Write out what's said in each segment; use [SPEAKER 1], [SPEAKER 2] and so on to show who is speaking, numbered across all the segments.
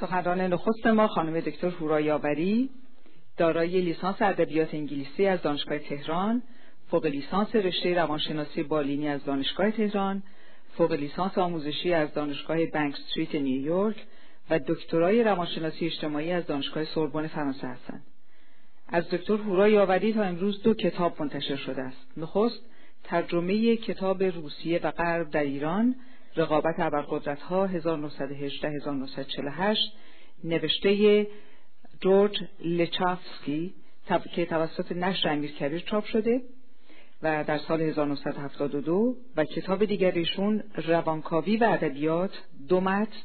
[SPEAKER 1] سخنران نخست ما خانم دکتر هورا یاوری دارای لیسانس ادبیات انگلیسی از دانشگاه تهران فوق لیسانس رشته روانشناسی بالینی از دانشگاه تهران فوق لیسانس آموزشی از دانشگاه بنک استریت نیویورک و دکترای روانشناسی اجتماعی از دانشگاه سوربن فرانسه هستند. از دکتر هورا یاوری تا امروز دو کتاب منتشر شده است. نخست ترجمه کتاب روسیه و غرب در ایران رقابت ابرقدرتها 1918 1948 نوشته جورج لچافسکی که توسط نشر امیرکبیر چاپ شده و در سال 1972 و کتاب دیگریشون روانکاوی و ادبیات دو متن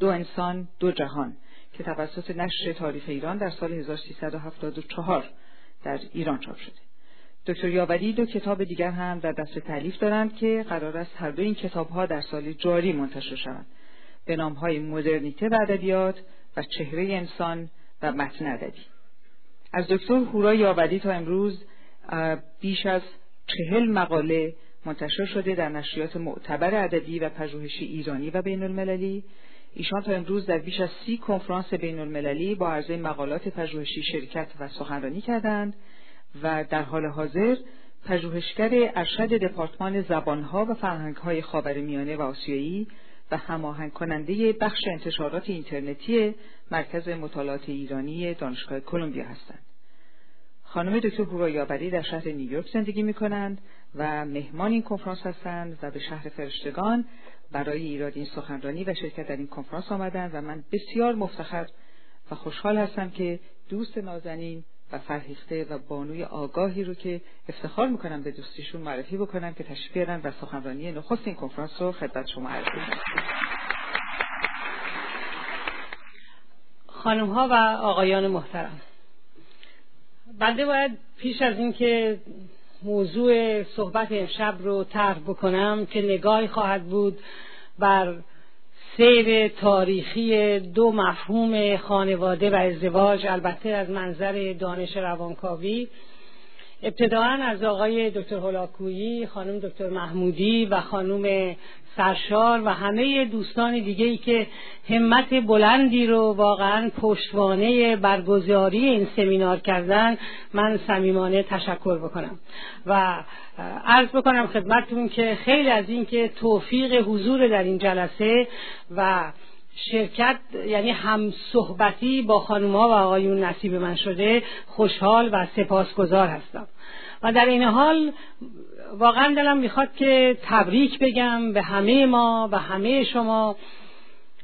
[SPEAKER 1] دو انسان دو جهان که توسط نشر تاریخ ایران در سال 1374 در ایران چاپ شده. دکتر یاوری دو کتاب دیگر هم در دست تعلیف دارند که قرار است هر دو این کتاب ها در سال جاری منتشر شوند. به نام های مدرنیته و ادبیات و چهره انسان و متن ادبی. از دکتر هورا یاوری تا امروز بیش از چهل مقاله منتشر شده در نشریات معتبر ادبی و پژوهشی ایرانی و بین المللی ایشان تا امروز در بیش از سی کنفرانس بین المللی با عرضه مقالات پژوهشی شرکت و سخنرانی کردند. و در حال حاضر پژوهشگر ارشد دپارتمان زبانها و فرهنگهای خاورمیانه و آسیایی و هماهنگ کننده بخش انتشارات اینترنتی مرکز مطالعات ایرانی دانشگاه کلمبیا هستند. خانم دکتر هورا یاوری در شهر نیویورک زندگی می کنند و مهمان این کنفرانس هستند و به شهر فرشتگان برای ایراد این سخنرانی و شرکت در این کنفرانس آمدند و من بسیار مفتخر و خوشحال هستم که دوست نازنین فرهیخته و بانوی آگاهی رو که افتخار می‌کنم به دوستیشون معرفی بکنم که تشریف بیارن و سخنرانی نخست این کنفرانس رو خدمت شما عرض
[SPEAKER 2] خانم ها و آقایان محترم. بنده باید پیش از اینکه موضوع صحبت امشب رو طرح بکنم که نگاهی خواهد بود بر سیر تاریخی دو مفهوم خانواده و ازدواج البته از منظر دانش روانکاوی. ابتداعا از آقای دکتر هلاکویی خانم دکتر محمودی و خانم سرشار و همه دوستان دیگه ای که همت بلندی رو واقعا پشتوانه برگزاری این سمینار کردن من صمیمانه تشکر بکنم. و عرض بکنم خدمتتون که خیلی از این که توفیق حضور در این جلسه و شرکت یعنی هم صحبتی با خانوما و آقایون نصیب من شده خوشحال و سپاسگزار هستم. و در این حال واقعا دلم می‌خواد که تبریک بگم به همه ما و همه شما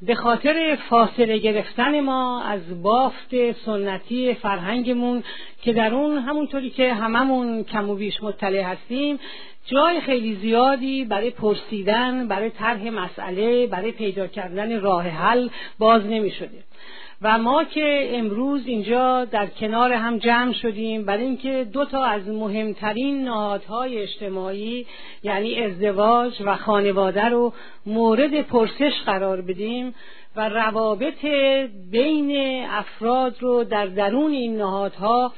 [SPEAKER 2] به خاطر فاصله گرفتن ما از بافت سنتی فرهنگمون که در اون همونطوری که هممون کم و بیش مطلع هستیم جای خیلی زیادی برای پرسیدن برای طرح مسئله برای پیدا کردن راه حل باز نمی شده و ما که امروز اینجا در کنار هم جمع شدیم برای اینکه دو تا از مهمترین نهادهای اجتماعی یعنی ازدواج و خانواده رو مورد پرسش قرار بدیم و روابط بین افراد رو در درون این نهادها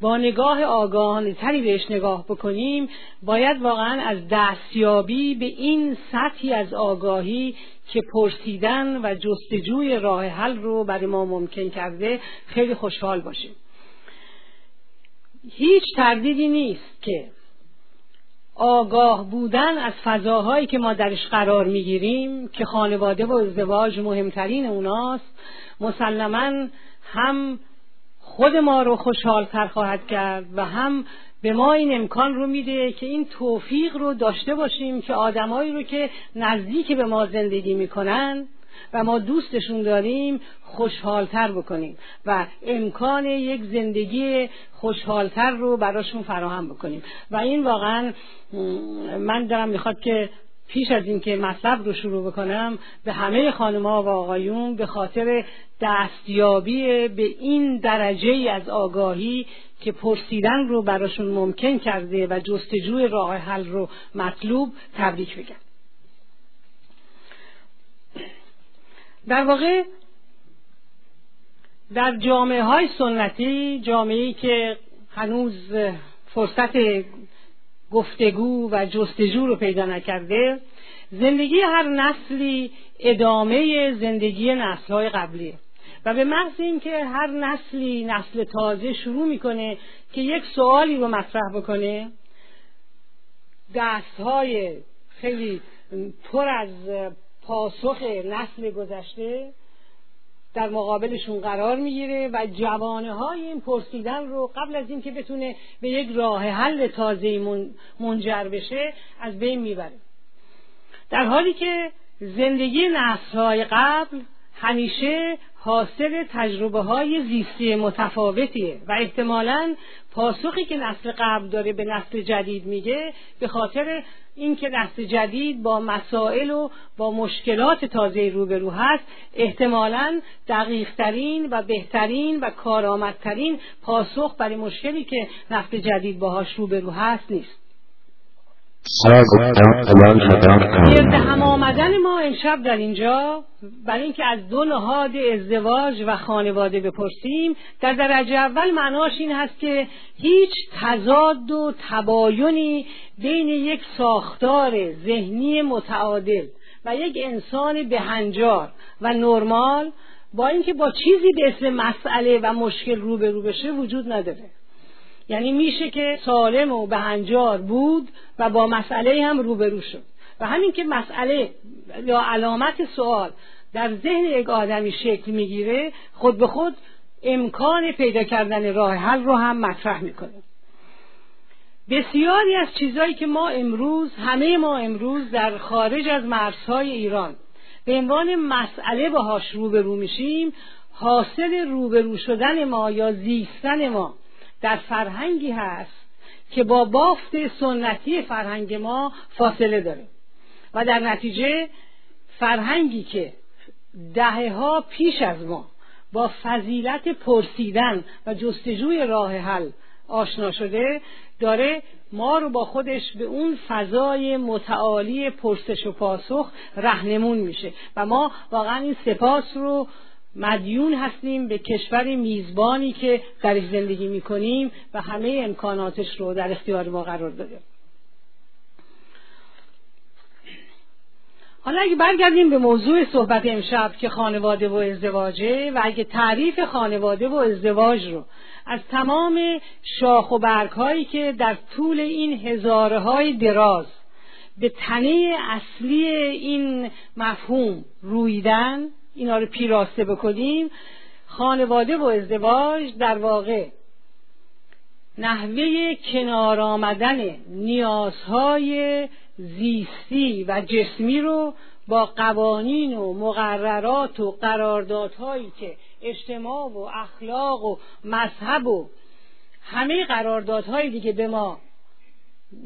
[SPEAKER 2] با نگاه آگاهانه تری بهش نگاه بکنیم باید واقعا از دستیابی به این سطحی از آگاهی که پرسیدن و جستجوی راه حل رو برای ما ممکن کرده خیلی خوشحال باشیم. هیچ تردیدی نیست که آگاه بودن از فضاهایی که ما درش قرار می‌گیریم که خانواده و ازدواج مهمترین اوناست مسلما هم خود ما رو خوشحالتر خواهد کرد و هم به ما این امکان رو میده که این توفیق رو داشته باشیم که آدمایی رو که نزدیک به ما زندگی می‌کنن و ما دوستشون داریم خوشحالتر بکنیم و امکان یک زندگی خوشحالتر رو براشون فراهم بکنیم. و این واقعا من دارم می‌خواد که پیش از اینکه مطلب رو شروع بکنم به همه خانمها و آقایون به خاطر دستیابی به این درجه از آگاهی که پرسیدن رو براشون ممکن کرده و جستجوی راه حل رو مطلوب تبریک بگم. در واقع در جامعه های سنتی جامعه که هنوز فرصت گفتگو و جستجو رو پیدا نکرده زندگی هر نسلی ادامه زندگی نسلهای قبلیه و به محض اینکه هر نسلی نسل تازه شروع می‌کنه که یک سوالی رو مطرح بکنه دستهای خیلی پر از پاسخ نسل گذشته در مقابلشون قرار می‌گیره و جوانه های این پرسیدن رو قبل از اینکه بتونه به یک راه حل تازه منجر بشه از بین می‌بره. در حالی که زندگی نسل های قبل همیشه حاصل تجربه های زیستی متفاوتیه و احتمالا پاسخی که نسل قبل داره به نسل جدید میگه به خاطر اینکه نسل جدید با مسائل و با مشکلات تازه روبرو هست احتمالا دقیقترین و بهترین و کارآمدترین پاسخ برای مشکلی که نسل جدید باهاش روبرو هست نیست. گرد هم آمدن ما امشب در اینجا برای اینکه از دو نهاد ازدواج و خانواده بپرسیم در درجه اول معناش این هست که هیچ تضاد و تباینی بین یک ساختار ذهنی متعادل و یک انسان بهنجار و نرمال با اینکه با چیزی به اسم مسئله و مشکل روبرو بشه وجود نداره. یعنی میشه که سالم و بهنجار بود و با مسئله هم روبرو شد. و همین که مسئله یا علامت سوال در ذهن یک آدمی شکل می‌گیره خود به خود امکان پیدا کردن راه حل رو هم مطرح می‌کنه. بسیاری از چیزهایی که ما امروز همه ما امروز در خارج از مرزهای ایران به عنوان مسئله باهاش روبرو میشیم حاصل روبرو شدن ما یا زیستن ما در فرهنگی هست که با بافت سنتی فرهنگ ما فاصله داره. و در نتیجه فرهنگی که دهه ها پیش از ما با فضیلت پرسیدن و جستجوی راه حل آشنا شده داره ما رو با خودش به اون فضای متعالی پرسش و پاسخ رهنمون میشه. و ما واقعا این سپاس رو مدیون هستیم به کشور میزبانی که درش زندگی می‌کنیم و همه امکاناتش رو در اختیار ما قرار داده. حالا اگه برگردیم به موضوع صحبت امشب که خانواده و ازدواجه و اگه تعریف خانواده و ازدواج رو از تمام شاخ و برگ هایی که در طول این هزاره های دراز به تنه اصلی این مفهوم رویدن اینا رو پیراسته بکنیم خانواده و ازدواج در واقع نحوه کنار آمدن نیازهای زیستی و جسمی رو با قوانین و مقررات و قراردادهایی که اجتماع و اخلاق و مذهب و همه قراردادهای دیگه به ما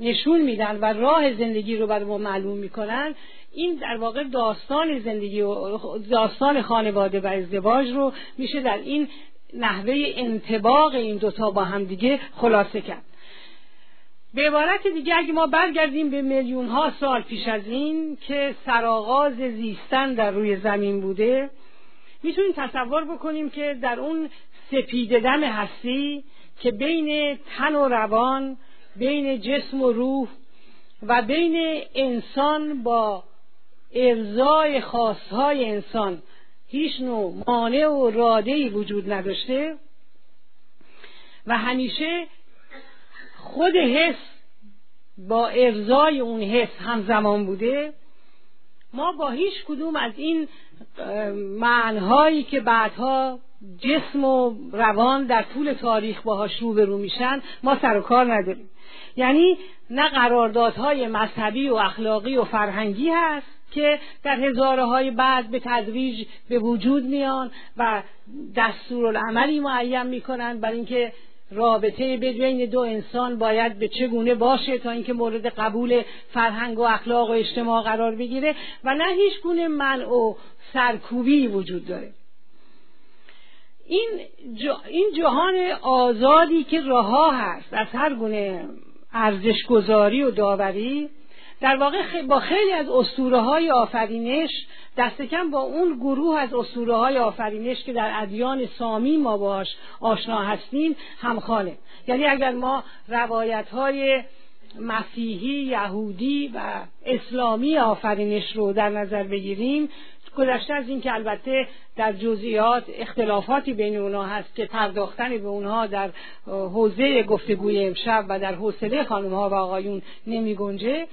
[SPEAKER 2] نشون میدن و راه زندگی رو برای ما معلوم می‌کنن این در واقع داستان زندگی و داستان خانواده و ازدواج رو میشه در این نحوه انتباق این دوتا با هم دیگه خلاصه کرد. به عبارت دیگه اگه ما برگردیم به میلیون ها سال پیش از این که سرآغاز زیستن در روی زمین بوده می‌تونیم تصور بکنیم که در اون سپیده دم هستی که بین تن و روان بین جسم و روح و بین انسان با ارزای خاصهای انسان. هیچ نوع مانع و رادهی وجود نداشته. و همیشه خود حس با ارزای اون حس همزمان بوده. ما با هیچ کدوم از این معنهایی که بعدها جسم و روان در طول تاریخ باهاش روبرو میشن ما سر و کار نداریم. یعنی نه قراردادهای مذهبی و اخلاقی و فرهنگی هست که در هزاره های بعد به تدریج به وجود میان و دستورالعملی معین می‌کنند برای اینکه رابطه بین دو انسان باید به چگونه باشه تا اینکه مورد قبول فرهنگ و اخلاق و اجتماع قرار بگیره و نه هیچ گونه منع و سرکوبی وجود داره. این, این جهان آزادی که رها هست از هر گونه ارزشگذاری و داوری در واقع با خیلی از اسطوره های آفرینش دست کم با اون گروه از اسطوره های آفرینش که در ادیان سامی ما باش آشنا هستیم همخانه یعنی اگر ما روایت های مسیحی یهودی و اسلامی آفرینش رو در نظر بگیریم گذشته از اینکه البته در جزئیات اختلافاتی بین اونها هست که پرداختن به اونها در حوزه گفتگوی امشب و در حوصله خانم ها و آقایون نمی گنجه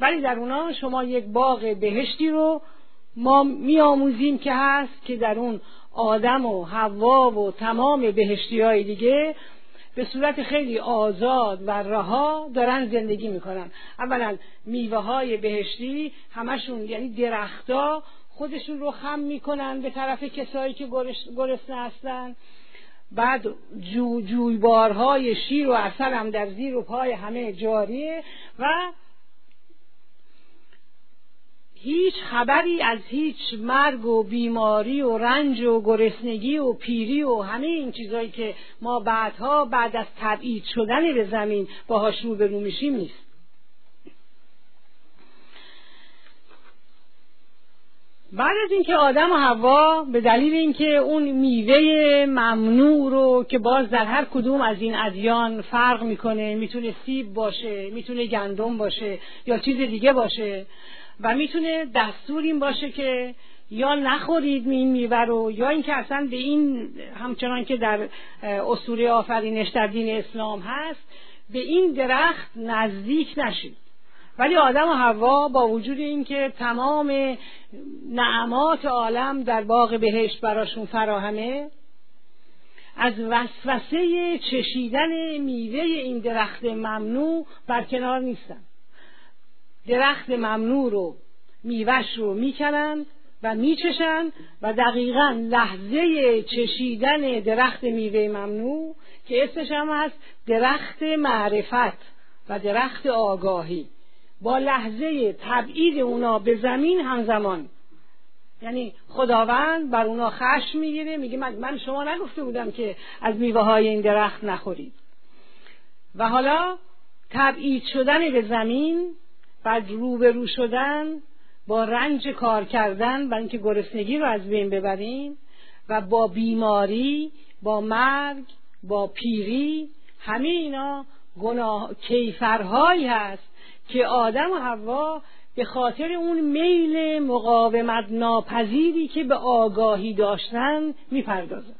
[SPEAKER 2] ولی در اونها شما یک باغ بهشتی رو ما میآموزیم که هست که در اون آدم و حوا و تمام بهشتی های دیگه به صورت خیلی آزاد و رها دارن زندگی می‌کنن. اولا میوه های بهشتی همشون یعنی درختها خودشون رو خم می‌کنن به طرف کسایی که گرسنه هستن. بعد جو جویبارهای شیر و اصل هم در زیر و پای همه جاریه و هیچ خبری از هیچ مرگ و بیماری و رنج و گرسنگی و پیری و همه این چیزهایی که ما بعدها بعد از تبعید شدن به زمین باهاش روبرو میشیم نیست. بعد از اینکه آدم و حوا به دلیل اینکه اون میوه ممنوع رو که باز در هر کدوم از این ادیان فرق می‌کنه می‌تونه سیب باشه می‌تونه گندم باشه یا چیز دیگه باشه و می‌تونه دستور این باشه که یا نخورید این میوه رو یا اینکه اصلا به این همچنان که در اسطوره آفرینش در دین اسلام هست به این درخت نزدیک نشید. ولی آدم و حوا با وجود اینکه تمام نعمات عالم در باغ بهشت براشون فراهمه از وسوسه چشیدن میوه این درخت ممنوع برکنار نیستن. درخت ممنوع رو میوهش رو می‌کنند و میچشند و دقیقا لحظه چشیدن درخت میوه ممنوع که اسمش هم هست درخت معرفت و درخت آگاهی. با لحظه تبعید اونا به زمین همزمان. یعنی خداوند بر اونا خشم می‌گیره. میگه من شما نگفته بودم که از میوه های این درخت نخورید. و حالا تبعید شدن به زمین بعد روبرو شدن با رنج کار کردن برای اینکه گرسنگی رو از بین ببریم و با بیماری با مرگ با پیری همه اینا گناه کیفرهایی هست که آدم و حوا به خاطر اون میل مقاومت ناپذیری که به آگاهی داشتن می‌پردازن.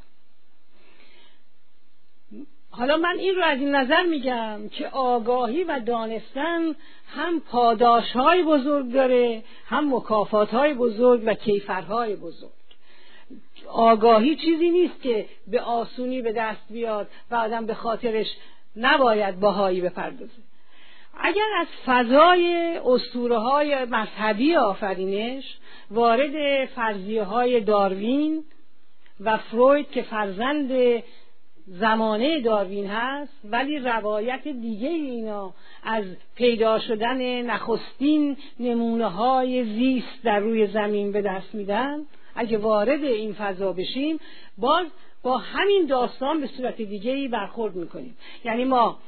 [SPEAKER 2] حالا من این رو از این نظر میگم که آگاهی و دانستن هم پاداش های بزرگ داره هم مکافات های بزرگ و کیفرهای بزرگ. آگاهی چیزی نیست که به آسونی به دست بیاد و آدم به خاطرش نباید باهایی بپردازه. اگر از فضای اسطوره های مذهبی آفرینش وارد فرضیه های داروین و فروید که فرزند زمانه داروین هست ولی روایت دیگه اینا از پیدا شدن نخستین نمونه های زیست در روی زمین به دست میدن اگه وارد این فضا بشیم باز با همین داستان به صورت دیگه ای برخورد می‌کنیم. یعنی ما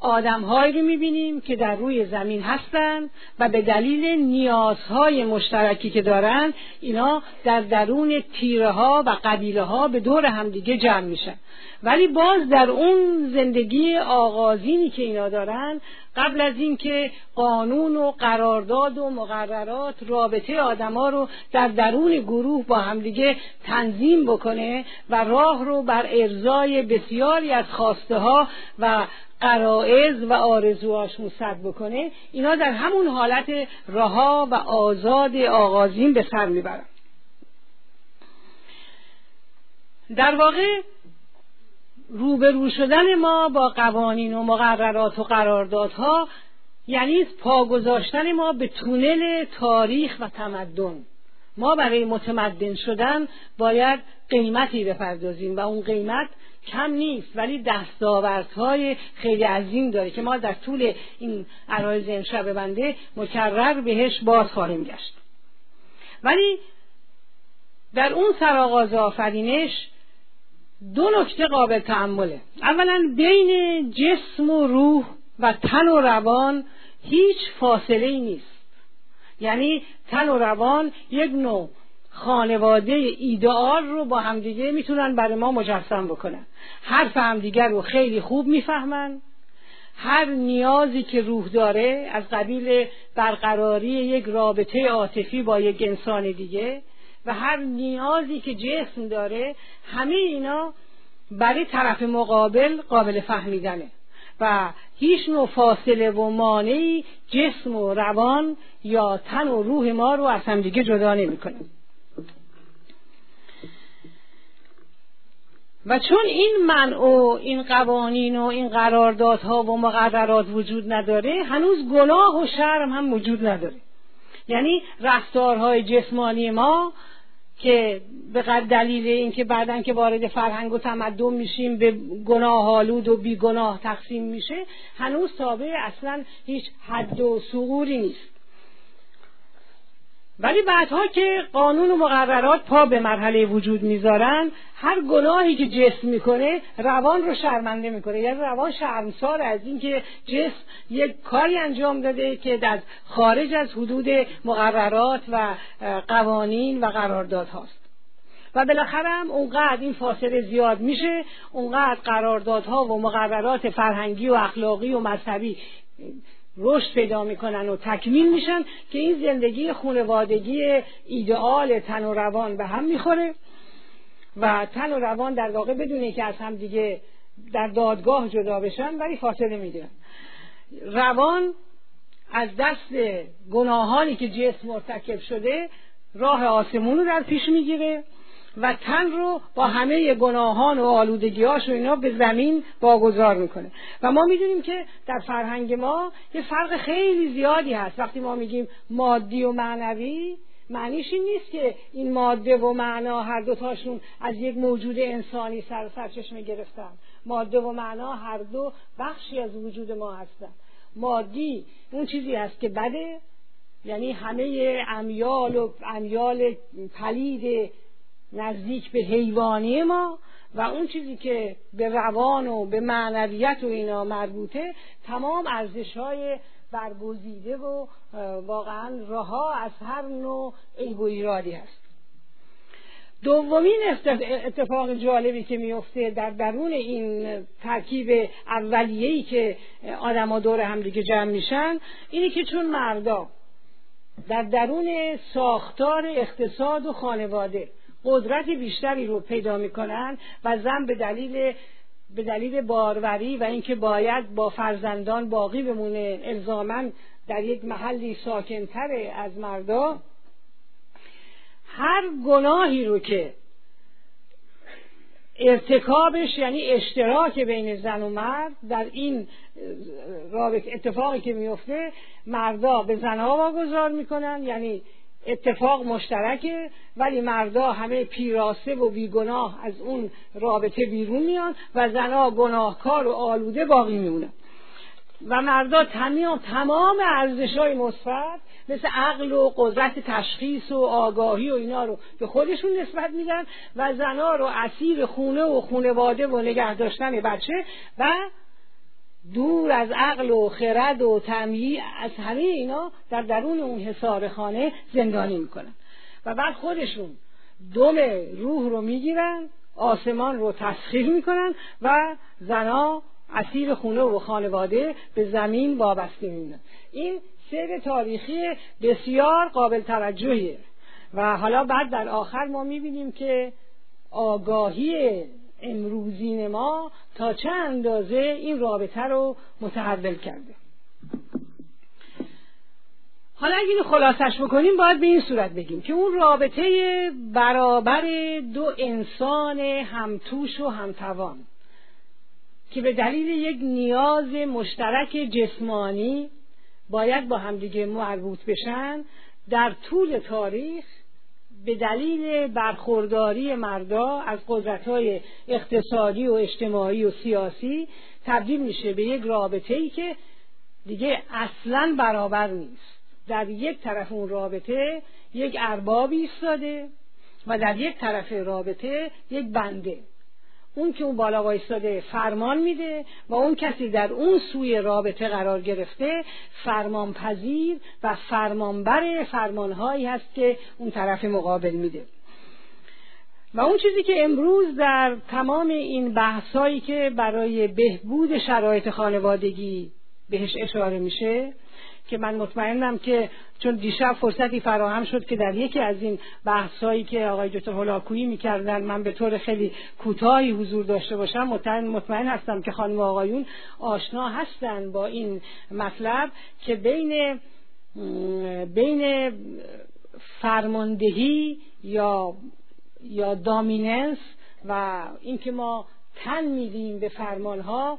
[SPEAKER 2] آدمهایی رو می‌بینیم که در روی زمین هستند و به دلیل نیازهای مشترکی که دارن اینا در درون تیره ها و قبیله ها به دور همدیگه جمع میشن. ولی باز در اون زندگی آغازینی که اینا دارن قبل از اینکه قانون و قرارداد و مقررات رابطه آدما رو در درون گروه با همدیگه تنظیم بکنه و راه رو بر ارزای بسیاری از خواسته ها و قرائز و آرزوهاشون صد بکنه اینا در همون حالت رها و آزاد آغازین به سر می‌برن. در واقع روبرو شدن ما با قوانین و مقررات و قراردادها یعنی پا گذاشتن ما به تونل تاریخ و تمدن. ما برای متمدن شدن باید قیمتی بپردازیم و اون قیمت کم نیست ولی دستاوردهای خیلی عظیم داره که ما در طول این عرایز امشب بنده مکرر بهش باز خواهیم گشت. ولی در اون سرآغاز آفرینش دو نکته قابل تعمله اولا بین جسم و روح و تن و روان هیچ فاصله ای نیست. یعنی تن و روان یک نوع خانواده ایدئال رو با همدیگه می‌تونن برای ما مجسم بکنن. حرف همدیگر رو خیلی خوب می‌فهمن. هر نیازی که روح داره از قبیل برقراری یک رابطه عاطفی با یک انسان دیگه و هر نیازی که جسم داره همه اینا برای طرف مقابل قابل فهمیدنه. و هیچ نوع فاصله و مانعی جسم و روان یا تن و روح ما رو از همدیگه جدا نمی‌کنه. و چون این منع و این قوانین و این قراردادها و مقررات وجود نداره هنوز گناه و شرم هم وجود نداره. یعنی رفتارهای جسمانی ما که به دلیل اینکه بعدا که وارد فرهنگ و تمدن میشیم به گناه آلود و بیگناه تقسیم میشه هنوز تابع اصلا هیچ حد و سغوری نیست. ولی بعدها که قانون و مقررات پا به مرحله وجود می‌ذارن هر گناهی که جسم می‌کنه روان رو شرمنده می‌کنه. یعنی روان شرمسار از اینکه جسم یک کاری انجام داده که در خارج از حدود مقررات و قوانین و قرارداد هاست و بالاخره هم اونقدر این فاصله زیاد میشه اونقدر قراردادها و مقررات فرهنگی و اخلاقی و مذهبی رشد پیدا می‌کنن و تکمیل میشن که این زندگی خانوادگی ایدئال تن و روان به هم می‌خوره. و تن و روان در واقع بدون که از هم دیگه در دادگاه جدا بشن ولی فاصله می‌گیرن. روان از دست گناهانی که جسم مرتکب شده راه آسمون رو در پیش می‌گیره. و تن رو با همه گناهان و آلودگیاش و اینا به زمین واگذار می‌کنه. و ما می‌دونیم که در فرهنگ ما یه فرق خیلی زیادی هست. وقتی ما میگیم مادی و معنوی معنیش این نیست که این ماده و معنا هر دوتاشون از یک موجود انسانی سر سرچشمه گرفتن. ماده و معنا هر دو بخشی از وجود ما هستن. مادی اون چیزی هست که بده یعنی همه امیال و امیال پلید نزدیک به حیوانی ما و اون چیزی که به روان و به معنویت و اینا مربوطه تمام ارزش های برگزیده و واقعا رها از هر نوع عیب و ایرادی هست. دومین اتفاق جالبی که میفته در درون این ترکیب اولیه‌ای که آدما دور هم دیگه جمع میشن اینه که چون مردا در درون ساختار اقتصاد و خانواده قدرت بیشتری رو پیدا می‌کنن و زن به دلیل به دلیل باروری و اینکه باید با فرزندان باقی بمونه الزاما در یک محلی ساکنتر از مردا هر گناهی رو که ارتکابش یعنی اشتراک بین زن و مرد در این رابطه اتفاقی که میفته مردا به زنها واگذار می‌کنن یعنی اتفاق مشترکه ولی مردا همه پیراسه و بیگناه از اون رابطه بیرون میان و زنها گناهکار و آلوده باقی میمونن و مردا تمام تمام ارزش های مثبت مثل عقل و قدرت تشخیص و آگاهی و اینا رو به خودشون نسبت میدن و زنها رو اسیر خونه و خونواده و نگه داشتن بچه و دور از عقل و خرد و تمیی از همه اینا در درون اون حصار خانه زندانی می‌کنن. و بعد خودشون دم روح رو می‌گیرن آسمان رو تسخیر می‌کنن و زنا اسیر خونه و خانواده به زمین وابسته میمونن. این سیر تاریخی بسیار قابل توجهیه. و حالا بعد در آخر ما می‌بینیم که آگاهی امروزین ما تا چه اندازه این رابطه رو متحول کرده. حالا اگه اینو خلاصش بکنیم باید به این صورت بگیم که اون رابطه برابر دو انسان همتوش و همتوان که به دلیل یک نیاز مشترک جسمانی باید با همدیگه مربوط بشن در طول تاریخ به دلیل برخورداری مردا از قدرت‌های اقتصادی و اجتماعی و سیاسی تبدیل میشه به یک رابطه ای که دیگه اصلا برابر نیست. در یک طرف اون رابطه یک اربابی ایستاده و در یک طرف رابطه یک بنده. اون که اون بالا وایستاده فرمان میده و اون کسی در اون سوی رابطه قرار گرفته فرمان پذیر و فرمانبر فرمانهایی هست که اون طرف مقابل میده. و اون چیزی که امروز در تمام این بحثایی که برای بهبود شرایط خانوادگی بهش اشاره میشه که من مطمئنم که چون دیشب فرصتی فراهم شد که در یکی از این بحثایی که آقای دکتر هلاکویی می‌کردن من به طور خیلی کوتاهی حضور داشته باشم مطمئن, مطمئن هستم که خانم آقایون آشنا هستن با این مطلب که بین بین فرماندهی یا یا دامیننس و اینکه ما تن میدیم به فرمانها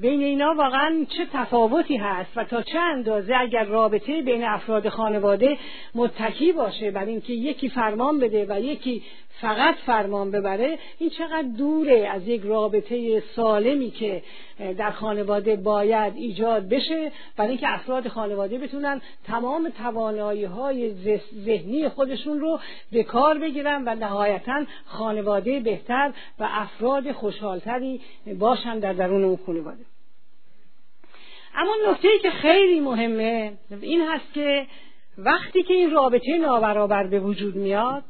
[SPEAKER 2] بین اینا واقعا چه تفاوتی هست و تا چه اندازه اگر رابطه بین افراد خانواده متکی باشه بر اینکه یکی فرمان بده و یکی فقط فرمان ببره این چقدر دوره از یک رابطه سالمی که در خانواده باید ایجاد بشه برای اینکه افراد خانواده بتونن تمام توانایی های ذهنی خودشون رو به کار بگیرن و نهایتا خانواده بهتر و افراد خوشحالتری باشن در درون اون خانواده. اما نکته که خیلی مهمه این هست که وقتی که این رابطه نابرابر به وجود میاد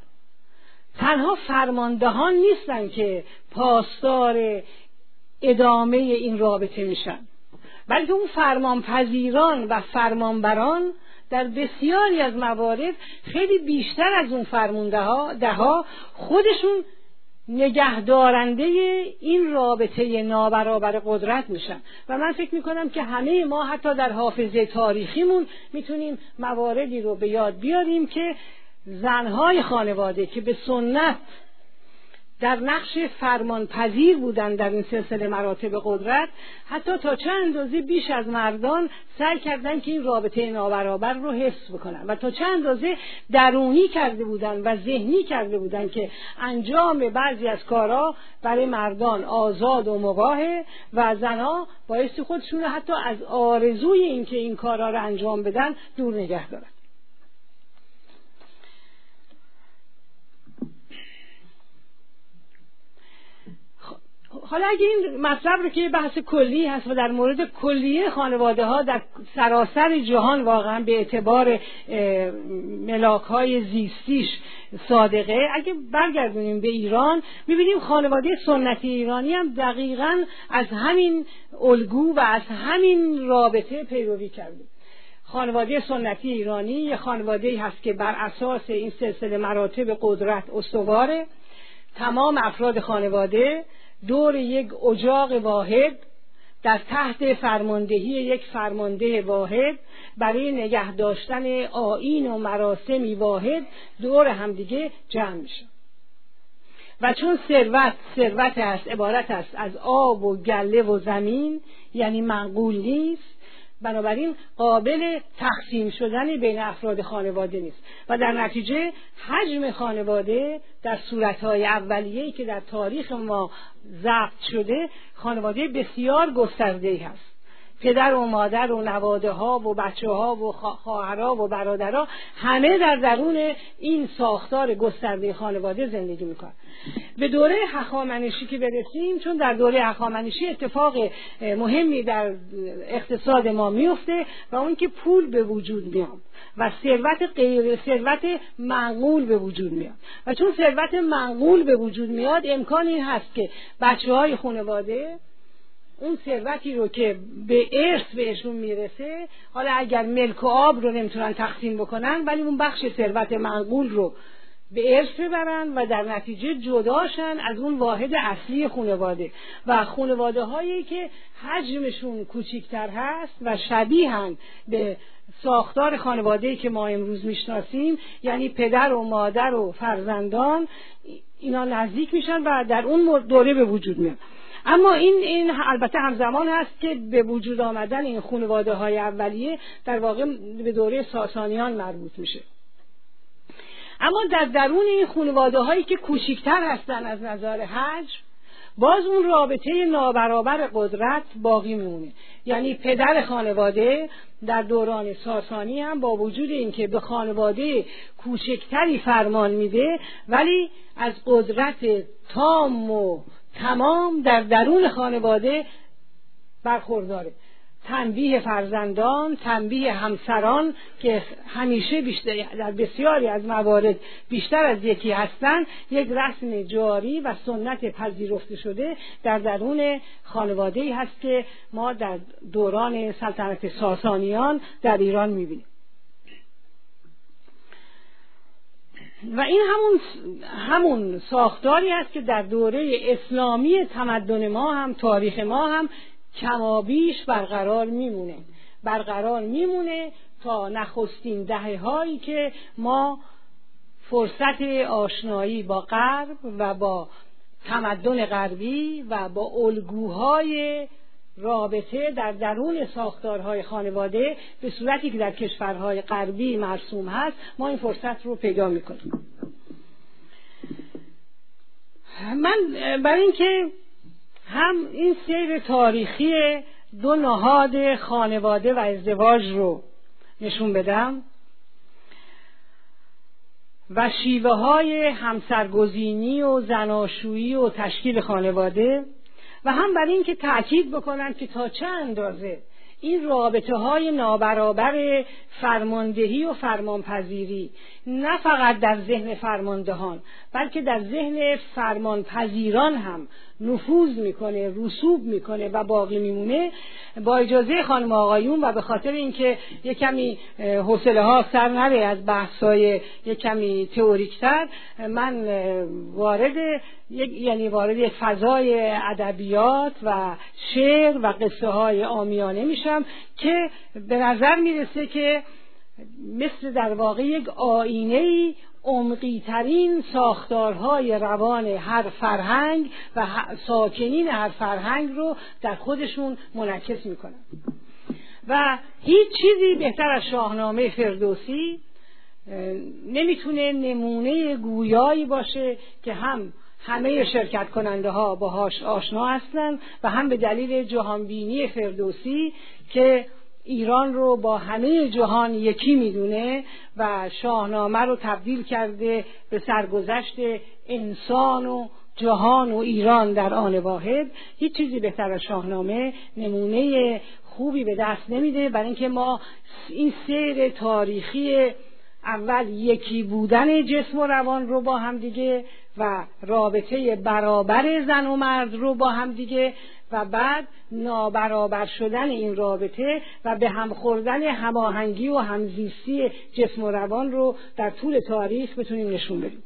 [SPEAKER 2] تنها فرماندهان نیستن که پاسدار ادامه این رابطه میشن. بلکه اون فرمانپذیران و فرمانبران در بسیاری از موارد خیلی بیشتر از اون فرمونده ها خودشون نگهدارنده این رابطه نابرابر قدرت میشن. و من فکر می‌کنم که همه ما حتی در حافظه تاریخیمون می‌تونیم مواردی رو به یاد بیاریم که زنهای خانواده که به سنت در نقش فرمان پذیر بودن در این سلسله مراتب قدرت حتی تا چه اندازه بیش از مردان سعی کردن که این رابطه نابرابر رو حفظ بکنن. و تا چه اندازه درونی کرده بودن و ذهنی کرده بودن که انجام بعضی از کارها برای مردان آزاد و مباهه و زنها بایستی خودشون حتی از آرزوی اینکه این کارها رو انجام بدن دور نگه دارن. حالا اگه این مطلب رو که بحث کلی هست و در مورد کلیه خانواده ها در سراسر جهان واقعا به اعتبار ملاک های زیستیش صادقه. اگه برگردونیم به ایران می‌بینیم خانواده سنتی ایرانی هم دقیقا از همین الگو و از همین رابطه پیروی کرده. خانواده سنتی ایرانی یه خانواده هست که بر اساس این سلسله مراتب قدرت استواره. تمام افراد خانواده دور یک اجاق واحد در تحت فرماندهی یک فرمانده واحد. برای نگه داشتن آین و مراسمی واحد دور همدیگه جمع میشن و چون ثروت ثروت است عبارت است از آب و گله و زمین یعنی منقول نیست. بنابراین قابل تقسیم شدن بین افراد خانواده نیست. و در نتیجه حجم خانواده در صورتهای اولیه‌ای که در تاریخ ما ضبط شده خانواده بسیار گسترده هست. پدر و مادر و نواده ها و بچه ها و خواهرها و برادرها همه در درون این ساختار گسترده خانواده زندگی می‌کنن. به دوره هخامنشی که برسیم چون در دوره هخامنشی اتفاق مهمی در اقتصاد ما میفته و اون که پول به وجود میاد و ثروت غیر ثروت معقول به وجود میاد. و چون ثروت معقول به وجود میاد امکان این هست که بچه های خانواده اون ثروتی رو که به ارث بهشون می‌رسه حالا اگر ملک و آب رو نمی‌تونن تقسیم بکنن ولی اون بخش ثروت منقول رو به ارث ببرن و در نتیجه جداشن از اون واحد اصلی خانواده. و خانواده هایی که حجمشون کوچیکتر هست و شبیهن به ساختار خانواده که ما امروز می‌شناسیم یعنی پدر و مادر و فرزندان اینا نزدیک میشن و در اون دوره به وجود میاد اما این این البته همزمان هست که به وجود آمدن این خانواده های اولیه در واقع به دوره ساسانیان مربوط میشه. اما در درون این خانواده هایی که کوچکتر هستن از نظر حج باز اون رابطه نابرابر قدرت باقی میمونه. یعنی پدر خانواده در دوران ساسانی هم با وجود اینکه به خانواده کوچکتری فرمان میده ولی از قدرت تام و تمام در درون خانواده برخورداره. تنبیه فرزندان تنبیه همسران که همیشه بیشتر در بسیاری از موارد بیشتر از یکی هستند یک رسم جاری و سنت پذیرفته شده در درون خانواده ای هست که ما در دوران سلطنت ساسانیان در ایران می‌بینیم. و این همون همون ساختاری است که در دوره اسلامی تمدن ما هم تاریخ ما هم کمابیش برقرار میمونه. برقرار میمونه تا نخستین دهه هایی که ما فرصت آشنایی با غرب و با تمدن غربی و با الگوهای رابطه در درون ساختارهای خانواده به صورتی که در کشورهای غربی مرسوم هست ما این فرصت رو پیدا می‌کنیم. من برای اینکه هم این سیر تاریخی دو نهاد خانواده و ازدواج رو نشون بدم و شیوه های همسرگزینی و زناشویی و تشکیل خانواده و هم برای اینکه تاکید بکنن که تا چه اندازه این رابطه های نابرابر فرماندهی و فرمانپذیری نه فقط در ذهن فرماندهان بلکه در ذهن فرمانپذیران هم نفوذ می‌کنه رسوب می‌کنه و باقی میمونه. با اجازه خانم آقایون و به خاطر اینکه یک کمی حوصله ها سر نره از بحثای یک کمی تئوریکتر من وارد یعنی وارد فضای ادبیات و شعر و قصه های آمیانه میشم که به نظر می‌رسه که مثل در واقع یک آینه ای عمقی ساختارهای روان هر فرهنگ و ساکنین هر فرهنگ رو در خودشون منعکس می‌کنن. و هیچ چیزی بهتر از شاهنامه فردوسی نمی‌تونه نمونه گویایی باشه که هم همه شرکت کننده ها باهاش آشنا هستند و هم به دلیل جهانبینی فردوسی که ایران رو با همه جهان یکی می‌دونه و شاهنامه رو تبدیل کرده به سرگذشت انسان و جهان و ایران در آن واحد. هیچ چیزی بهتر از شاهنامه نمونه خوبی به دست نمیده. برای اینکه ما این سیر تاریخی اول یکی بودن جسم و روان رو با هم دیگه و رابطه برابر زن و مرد رو با هم دیگه و بعد نابرابر شدن این رابطه و به هم خوردن هماهنگی و همزیستی جسم و روان رو در طول تاریخ بتونیم نشون بدیم.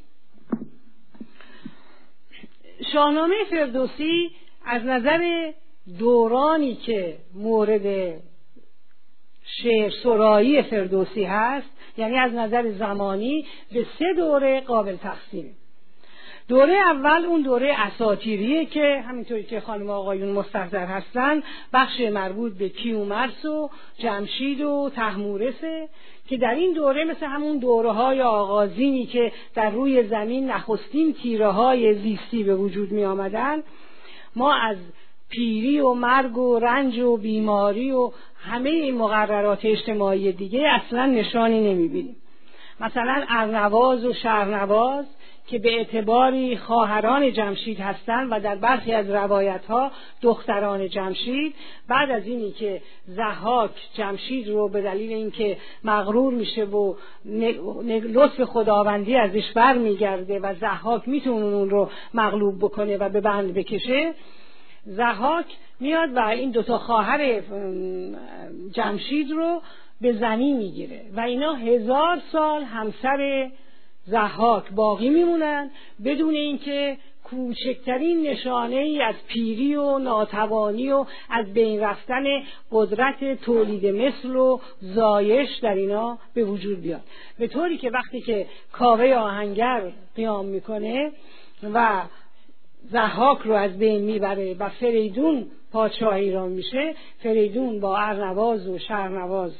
[SPEAKER 2] شاهنامه فردوسی از نظر دورانی که مورد شعر سرایی فردوسی هست یعنی از نظر زمانی به سه دوره قابل تقسیمه. دوره اول اون دوره اساتیریه که همینطوری که خانم آقایون مستحضر هستن بخش مربوط به کیومرس و جمشید و تحمورسه که در این دوره مثل همون دوره های آغازینی که در روی زمین نخستین تیره های زیستی به وجود می آمدن ما از پیری و مرگ و رنج و بیماری و همه این مقررات اجتماعی دیگه اصلا نشانی نمی بینیم. مثلا ارنواز و شهرنواز که به اعتباری خواهران جمشید هستند و در برخی از روایت ها دختران جمشید. بعد از اینی که زحاک جمشید رو به دلیل اینکه مغرور میشه و لطف خداوندی ازش بر میگرده و زحاک می‌تونه اون رو مغلوب بکنه و به بند بکشه زحاک میاد و این دوتا خواهر جمشید رو به زنی می‌گیره و اینا هزار سال همسر زحاک باقی میمونن بدون اینکه کوچکترین نشانه ای از پیری و ناتوانی و از بین رفتن قدرت تولید مثل و زایش در اینا به وجود بیاد. به طوری که وقتی که کاوه آهنگر قیام می‌کنه و زحاک رو از بین می‌بره و فریدون پادشاه ایران میشه فریدون با ارنواز و شهرنواز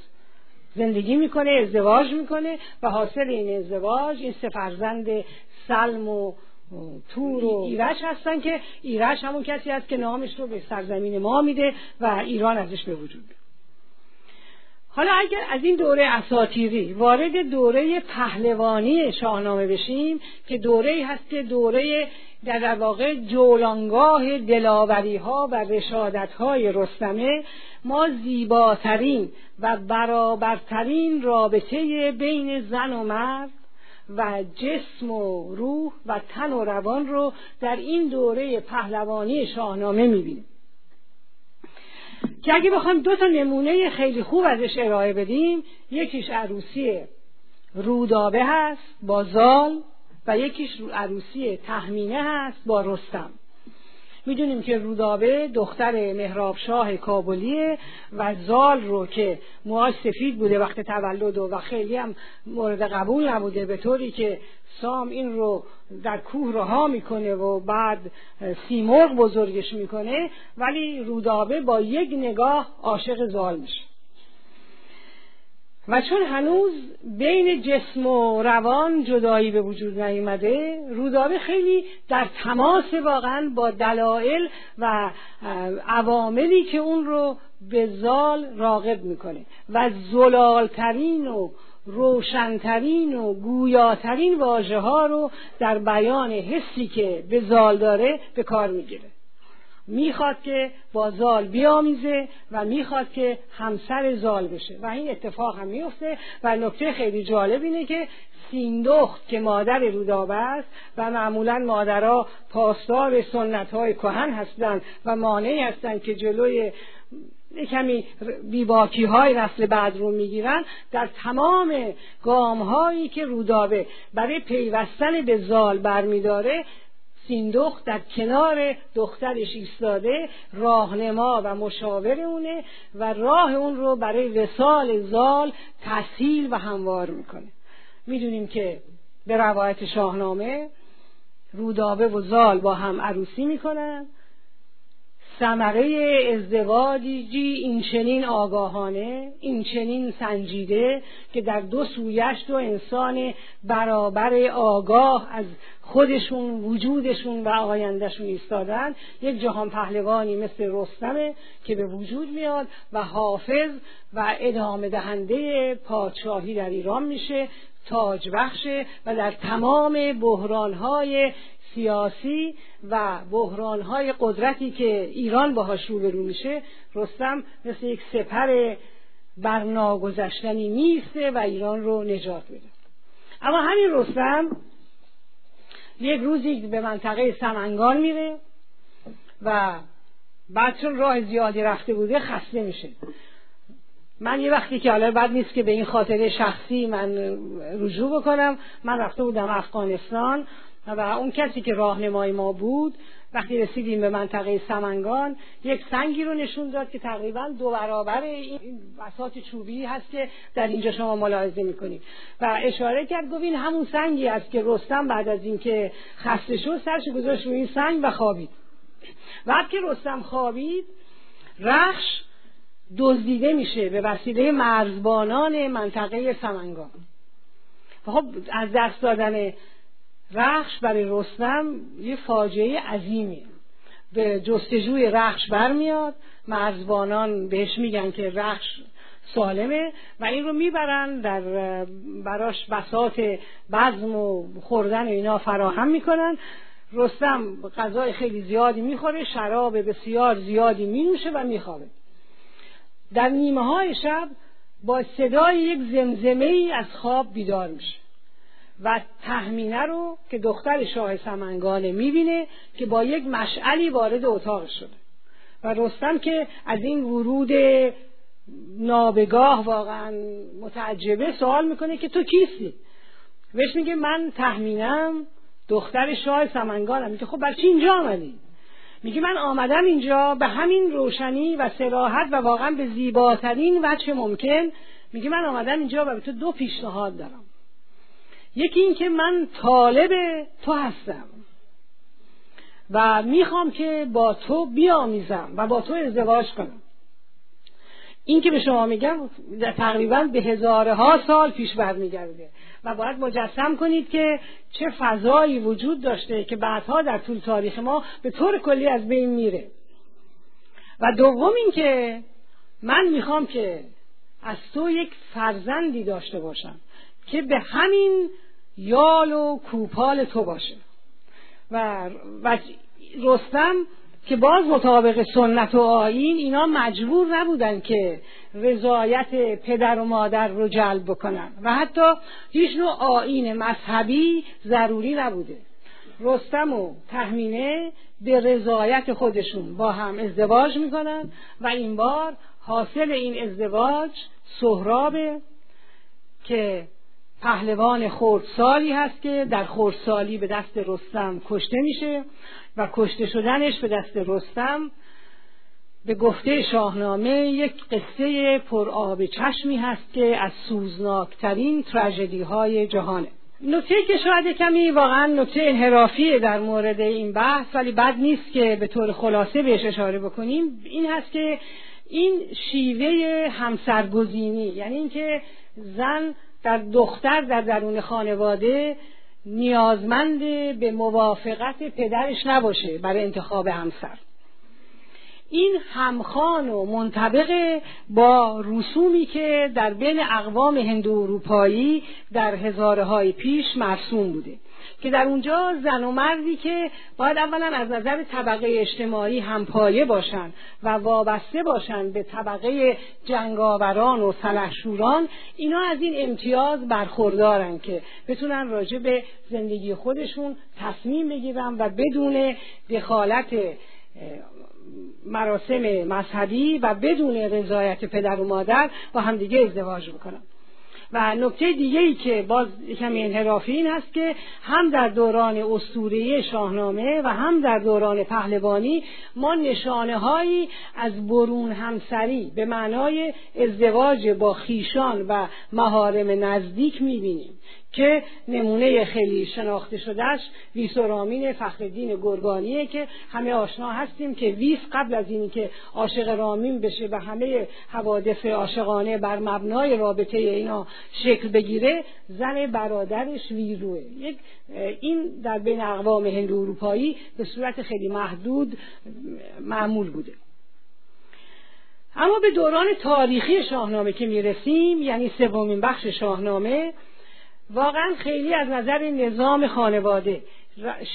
[SPEAKER 2] زندگی می‌کنه ازدواج می‌کنه و حاصل این ازدواج این سه فرزند سلم و تور و ایرش هستن که ایرش همون کسی است که نامش رو به سرزمین ما میده و ایران ازش به وجود حالا اگر از این دوره اساتیری وارد دوره پهلوانی شاهنامه بشیم که دوره هست که دوره در واقع جولانگاه دلاوری ها و رشادت های رستمه ما زیباترین و برابرترین رابطه بین زن و مرد و جسم و روح و تن و روان رو در این دوره پهلوانی شاهنامه می‌بینیم. که اگه بخوایم دو تا نمونه خیلی خوب ازش ارائه بدیم یکیش عروسی رودابه هست با زال و یکیش عروسی تهمینه هست با رستم. می‌دونیم که رودابه دختر مهراب شاه کابلیه و زال رو که موهاش سفید بوده وقت تولد و خیلی هم مورد قبول نبوده به طوری که سام این رو در کوه رها می‌کنه و بعد سیمرغ بزرگش می‌کنه ولی رودابه با یک نگاه عاشق زال میشه. و چون هنوز بین جسم و روان جدایی به وجود نیامده رودابه خیلی در تماس واقعا با دلایل و عواملی که اون رو به زال راغب می‌کنه و زلالترین و روشنترین و گویاترین واژه ها رو در بیان حسی که به زال داره به کار می‌گیره. می‌خواد که با زال بیامیزه و می‌خواد که همسر زال بشه. و این اتفاق هم میفته و نکته خیلی جالب اینه که سیندخت که مادر رودابه است و معمولا مادرها پاسدار سنت های کهن هستند و مانعی هستند که جلوی کمی بیباکی های نسل بعد رو می‌گیرن در تمام گام هایی که رودابه برای پیوستن به زال برمیداره سیندخت در کنار دخترش ایستاده راهنما و مشاور اونه و راه اون رو برای وسال زال تسهیل و هموار می‌کنه. می‌دونیم که به روایت شاهنامه رودابه و زال با هم عروسی می‌کنن. ثمره ازدواجی این چنین آگاهانه این چنین سنجیده که در دو سویش دو انسان برابر آگاه از خودشون وجودشون و آیندهشون ایستادن یک جهان پهلوانی مثل رستمه که به وجود میاد و حافظ و ادامه دهنده پادشاهی در ایران میشه تاج بخشه و در تمام بحرانهای سیاسی و بحرانهای قدرتی که ایران باهاش روبرو میشه رستم مثل یک سپر برناگذشتنی میسته و ایران رو نجات میده. اما همین رستم یک روزی به منطقه سمنگان میره و بعد چون راه زیادی رفته بوده خسته میشه. من یه وقتی که حالا بد نیست که به این خاطر شخصی من رجوع بکنم من رفته بودم افغانستان و اون کسی که راهنمای ما بود وقتی رسیدیم به منطقه سمنگان یک سنگی رو نشون داد که تقریبا دو برابر این بساط چوبی هست که در اینجا شما ملاحظه می‌کنید. و اشاره کرد گفت این همون سنگی است که رستم بعد از اینکه خسته شد سرش گذاشت روی این سنگ و خوابید. وقتی که رستم خوابید رخش دزدیده میشه به وسیله مرزبانان منطقه سمنگان. خب از دست دادن رخش برای رستم یه فاجعه عظیمی به جستجوی رخش برمیاد. مرزبانان بهش میگن که رخش سالمه و این رو می‌برن در براش بسات بزم و خوردن اینا فراهم می‌کنن. رستم غذای خیلی زیادی می‌خوره شراب بسیار زیادی مینوشه و میخوابه. در نیمه های شب با صدای یک زمزمه ای از خواب بیدار میشه. و تهمینه رو که دختر شاه سمنگانه می‌بینه که با یک مشعلی وارد اتاق شده. و رستم که از این ورود نابگاه واقعا متعجبه سوال می‌کنه که تو کیستی؟ بهش میگه من تهمینم دختر شاه سمنگانم. میگه خب چی اینجا آمدی؟ میگه من آمدم اینجا به همین روشنی و سراحت و واقعا به زیباترین وجه ممکن. میگه من آمدم اینجا و به تو دو پیشنهاد دارم. یکی اینکه من طالب تو هستم و می‌خوام که با تو بیامیزم و با تو ازدواج کنم. این که به شما میگم تقریبا به هزارها سال پیش برمیگرده و باید مجسم کنید که چه فضایی وجود داشته که بعدها در طول تاریخ ما به طور کلی از بین میره. و دوم این که من می‌خوام که از تو یک فرزندی داشته باشم که به همین یال و کوپال تو باشه. و, و رستم که باز مطابق سنت و آین اینا مجبور نبودن که رضایت پدر و مادر رو جلب بکنن. و حتی هیچ نوع آین مذهبی ضروری نبوده. رستم و تهمینه به رضایت خودشون با هم ازدواج می‌کنن و این بار حاصل این ازدواج سهرابه که پهلوان خردسالی هست که در خردسالی به دست رستم کشته میشه و کشته شدنش به دست رستم. به گفته شاهنامه یک قصه پرآب چشمی هست که از سوزناکترین تراژدی های جهانه. نکته که شاید کمی واقعا نکته انحرافی در مورد این بحث ولی بد نیست که به طور خلاصه بهش اشاره بکنیم. این هست که این شیوه همسرگزینی یعنی اینکه زن در دختر در درون خانواده نیازمند به موافقت پدرش نباشه برای انتخاب همسر. این همخان و منطبق با رسومی که در بین اقوام هندو اروپایی در هزاره های پیش مرسوم بوده. که در اونجا زن و مردی که باید اولا از نظر طبقه اجتماعی همپایه باشند و وابسته باشند به طبقه جنگاوران و سلحشوران اینا از این امتیاز برخوردارن که بتونن راجع به زندگی خودشون تصمیم بگیرن و بدون دخالت مراسم مذهبی و بدون رضایت پدر و مادر با همدیگه ازدواج بکنن. و نکته دیگه ای که باز کمی انحرافی این هست که هم در دوران اسطوره شاهنامه و هم در دوران پهلوانی ما نشانه هایی از برون همسری به معنای ازدواج با خیشان و مهارم نزدیک می‌بینیم. که نمونه خیلی شناخته شدهش ویس و رامین فخردین گرگانیه که همه آشنا هستیم که ویس قبل از اینی که عاشق رامین بشه و همه حوادث عاشقانه بر مبنای رابطه اینا شکل بگیره زن برادرش ویروه. یک این در بین اقوام هند اروپایی به صورت خیلی محدود معمول بوده. اما به دوران تاریخی شاهنامه که می‌رسیم یعنی سومین بخش شاهنامه واقعا خیلی از نظر نظام خانواده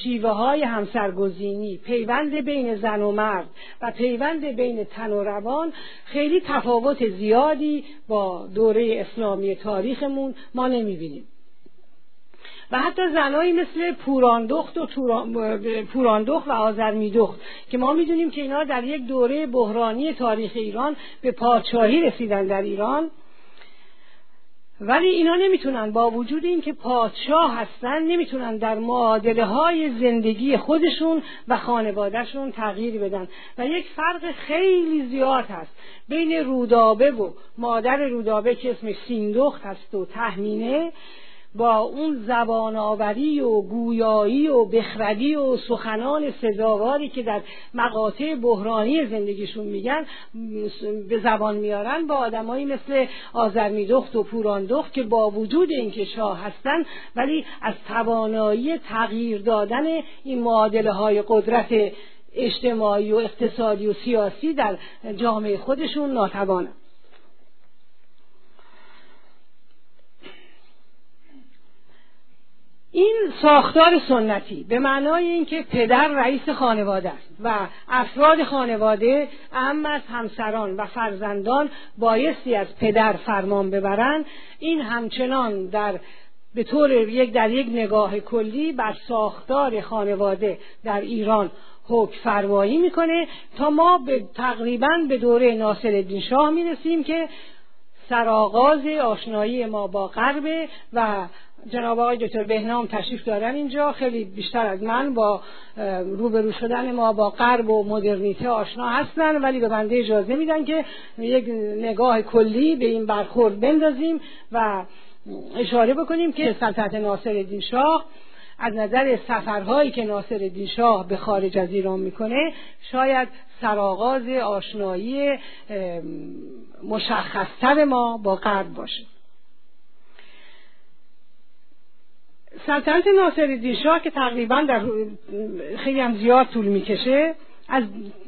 [SPEAKER 2] شیوه های همسرگزینی پیوند بین زن و مرد و پیوند بین تن و روان خیلی تفاوت زیادی با دوره اسلامی تاریخمون ما نمی‌بینیم. و حتی زنایی مثل پوراندخت و پوراندخت و آزرمیدخت که ما می‌دونیم که اینا در یک دوره بحرانی تاریخ ایران به پادشاهی رسیدن در ایران ولی اینا نمی‌تونن با وجود اینکه پادشاه هستن نمی‌تونن در معادله های زندگی خودشون و خانوادهشون تغییر بدن. و یک فرق خیلی زیاد هست بین رودابه و مادر رودابه که اسمش سیندخت هست و تهمینه. با اون زبان آوری و گویایی و بخردی و سخنان سزاواری که در مقاطع بحرانی زندگیشون میگن به زبان میارن با آدمایی مثل آزرمیدخت و پوراندخت که با وجود اینکه شاه هستن ولی از توانایی تغییر دادن این معادله های قدرت اجتماعی و اقتصادی و سیاسی در جامعه خودشون ناتوانند این ساختار سنتی به معنای اینکه پدر رئیس خانواده است و افراد خانواده اهم از همسران و فرزندان بایستی از پدر فرمان ببرند. این همچنان در به طور یک در یک نگاه کلی بر ساختار خانواده در ایران حکم فرمایی می‌کنه. تا ما به تقریبا به دوره ناصر شاه می‌رسیم که سرآغاز آشنایی ما با غرب و جناب آقای دکتر بهنام تشریف دارن اینجا. خیلی بیشتر از من با روبرو شدن ما با غرب و مدرنیته آشنا هستن ولی به بنده اجازه میدن که یک نگاه کلی به این برخورد بندازیم و اشاره بکنیم که سلطنت ناصر شاه از نظر سفرهایی که ناصر شاه به خارج از ایران می‌کنه شاید سرآغاز آشنایی مشخصتر ما با غرب باشه. سلطنت ناصر شاه که تقریبا در خیلی هم زیاد طول می‌کشه از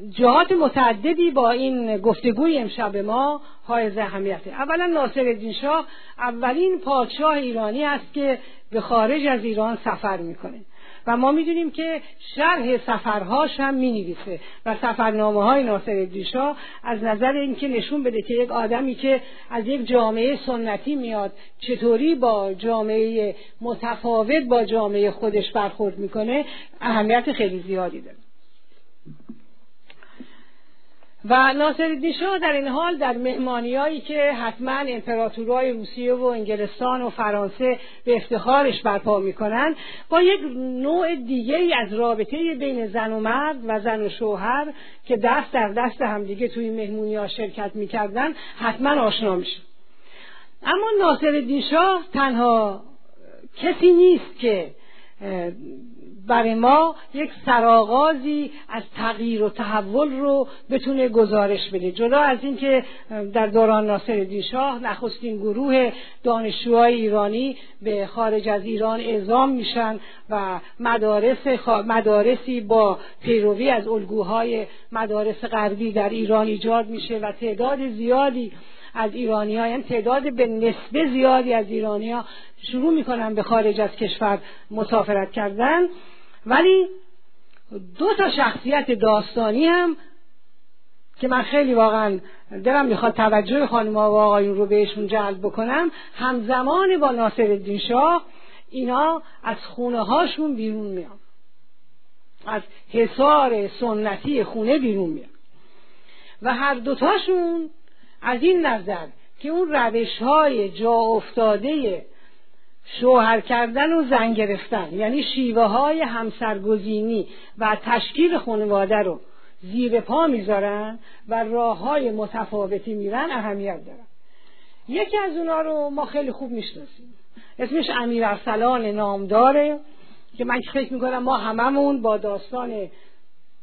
[SPEAKER 2] جهات متعددی با این گفتگوی امشب ما های اهمیته. اولا ناصر شاه اولین پادشاه ایرانی است که به خارج از ایران سفر می‌کنه. و ما می‌دونیم که شرح سفرهاش هم می‌نویسه و سفرنامه های ناصر دیشا از نظر اینکه نشون بده که یک آدمی که از یک جامعه سنتی میاد چطوری با جامعه متفاوت با جامعه خودش برخورد می‌کنه اهمیت خیلی زیادی داره. و ناصر شاه در این حال در مهمانیایی که حتما امپراتورای روسیه و انگلستان و فرانسه به افتخارش برپا می‌کنن با یک نوع دیگه ای از رابطه بین زن و مرد و زن و شوهر که دست در دست همدیگه توی مهمونی ها شرکت می‌کردن حتما آشنا میشه اما ناصر شاه تنها کسی نیست که برای ما یک سرآغازی از تغییر و تحول رو بتونه گزارش بده. جدا از اینکه در دوران ناصر شاه نخستین گروه دانشجوهای ایرانی به خارج از ایران اعزام میشن و مدارس مدارسی با پیروی از الگوهای مدارس غربی در ایران ایجاد میشه و تعداد زیادی از ایرانی ها یعنی تعداد به نسبه زیادی از ایرانی ها شروع می‌کنن به خارج از کشور مسافرت کردن. ولی دو تا شخصیت داستانی هم که من خیلی واقعا دلم می‌خواد توجه خانم و آقایون رو بهشون جلب بکنم همزمان با ناصر الدین شاه اینا از خونه هاشون بیرون میان. از حصار سنتی خونه بیرون میان. و هر دوتاشون از این نظر که اون روش های جا افتاده شوهر کردن و زن گرفتن. یعنی شیوه های همسرگزینی و تشکیل خانواده رو زیر پا می‌ذارن و راه های متفاوتی میرن اهمیت دارن. یکی از اونا رو ما خیلی خوب می‌شناسیم. اسمش امیر ارسلان نامداره که من فکر می‌کنم ما هممون با داستان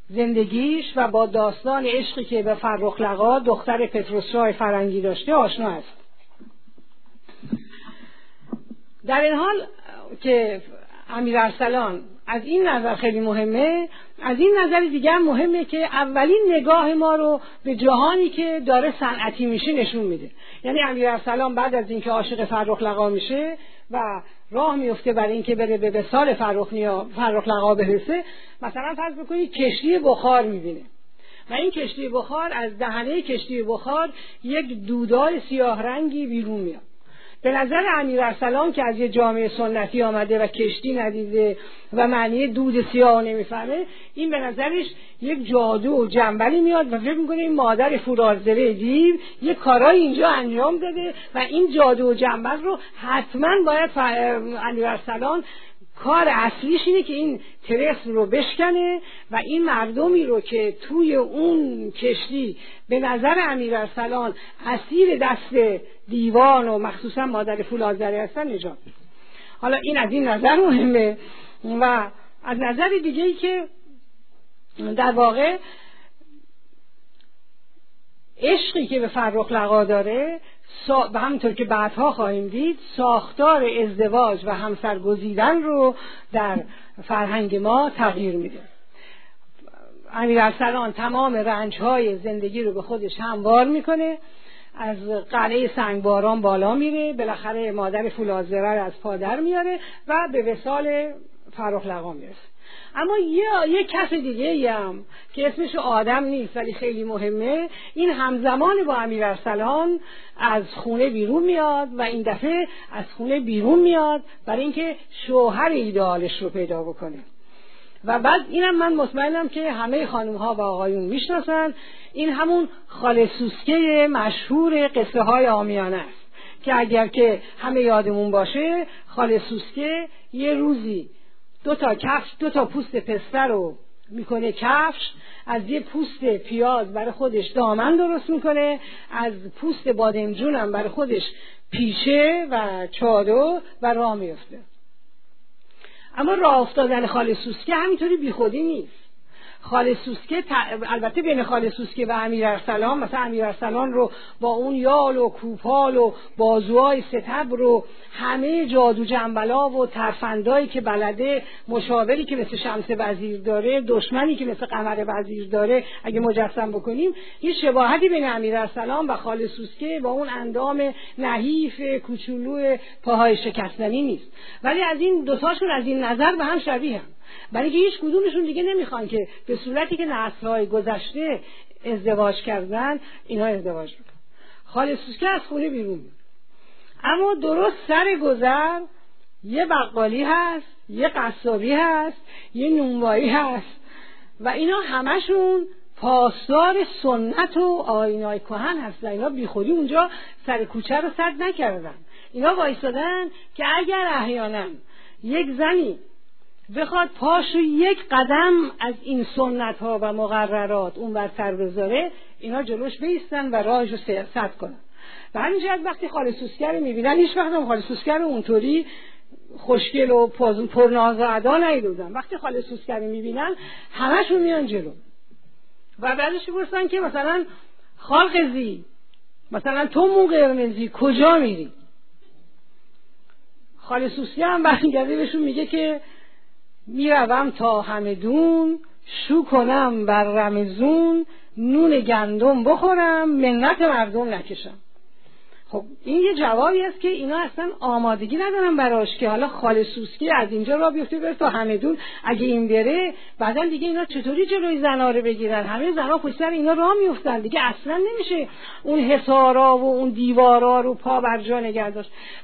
[SPEAKER 2] زندگیش و با داستان عشقی که به فرخ لقا دختر پتروس فرنگی داشته آشنا است در این حال که امیر ارسلان از این نظر خیلی مهمه از این نظر دیگر مهمه که اولین نگاه ما رو به جهانی که داره صنعتی میشه نشون میده. یعنی امیر ارسلان بعد از اینکه عاشق فرخ لقا میشه و راه میفته برای اینکه بره به وسال فرخ, لقا برسه مثلا فرض بکنید کشتی بخار می‌بینه. و این کشتی بخار از دهنه کشتی بخار یک دودای سیاه رنگی بیرون میاد. به نظر امیر ارسلان که از یه جامعه سنتی آمده و کشتی ندیده و معنی دود سیاه نمی‌فهمه این به نظرش یک جادو و جنبلی میاد و فکر می‌کنه این مادر فرازدره دیو یه کارایی اینجا انجام داده و این جادو و جنبل رو حتما باید امیر ارسلان کار اصلیش اینه که این ترس رو بشکنه و این مردمی رو که توی اون کشتی به نظر امیر ارسلان اسیر دست دیوان و مخصوصا مادر فولادزره هستن نجات حالا این از این نظر مهمه و از نظر دیگه ای که در واقع عشقی که به فرخ لقا داره به همونطور که بعدها خواهیم دید ساختار ازدواج و همسر گزیدن رو در فرهنگ ما تغییر میده. امیر ارسلان تمام رنج های زندگی رو به خودش هموار می‌کنه از قلعه سنگباران بالا میره بالاخره مادر فولازره از پادر میاره و به وسال فرخ لقا می‌رسه. اما یه, یه کس دیگه هم که اسمش آدم نیست ولی خیلی مهمه. این همزمان با امیر ارسلان از خونه بیرون میاد و این دفعه از خونه بیرون میاد برای اینکه شوهر ایدالش رو پیدا بکنه. و بعد اینم من مطمئنم که همه خانم ها و آقایون می‌شناسن. این همون خالسوسکه مشهور قصه های آمیانه است که اگر که همه یادمون باشه خالسوسکه یه روزی دو تا کفش دو تا پوست پسته رو می‌کنه کفش از یه پوست پیاز برای خودش دامن درست می‌کنه از پوست بادمجون هم برای خودش پیشه و چادر و راه میفته اما راه افتادن خال سوسکه همینطوری بیخودی نیست. خال سوسکه البته بین خال سوسکه و امیر ارسلان مثلا امیر ارسلان رو با اون یال و کوپال و بازوهای ستبر رو همه جادو جنبلا و ترفندایی که بلده مشاوری که مثل شمس وزیر داره دشمنی که مثل قمر وزیر داره اگه مجسم بکنیم یه شباهتی بین امیر ارسلان و خال سوسکه با اون اندام نحیف کوچولو پاهای شکستنی نیست. ولی از این دوتاشون از این نظر به هم شبیه هم. برای اینکه هیچ کدومشون دیگه نمی‌خوان که به صورتی که نسلهای گذشته ازدواج کردن اینا ازدواج می‌کنن. خاله سوسکه از خونه بیرون بود اما درست سر گذر یه بقالی هست یه قصابی هست یه نونوایی هست و اینا همشون پاسدار سنت و آینای کهن هستن. اینا بیخودی اونجا سر کوچه رو سد نکردن. اینا وایستادن که اگر احیانا یک زنی بخواد پاشو یک قدم از این سنت ها و مقررات اون بر سر بذاره اینا جلوش بیستن و راهش رو سد کنن. و همین وقتی خاله سوسگر رو می‌بینن هیچ وقت هم رو اونطوری خوشگل و پرناز و ادا نیدودن وقتی خاله سوسگر رو می‌بینن همشون میان جلو. و بعدش بپرسن که مثلا خالقزی مثلا تو مو قرمزی کجا میری؟ خاله سوسکی هم برمیگرده بهشون میگه که می‌روم تا همدون شو کنم بر رمزون نون گندم بخورم منت مردم نکشم. خب این یه جوابی است که اینا اصلا آمادگی ندارن براش که حالا خال سوسکی از اینجا را بیفته بره تا همدون اگه این بره بعدا دیگه اینا چطوری جلوی زنا رو بگیرن؟ همه زنا پشت اینا راه میفتن دیگه اصلا نمیشه اون حسارا و اون دیوارا رو پا بر جا نگه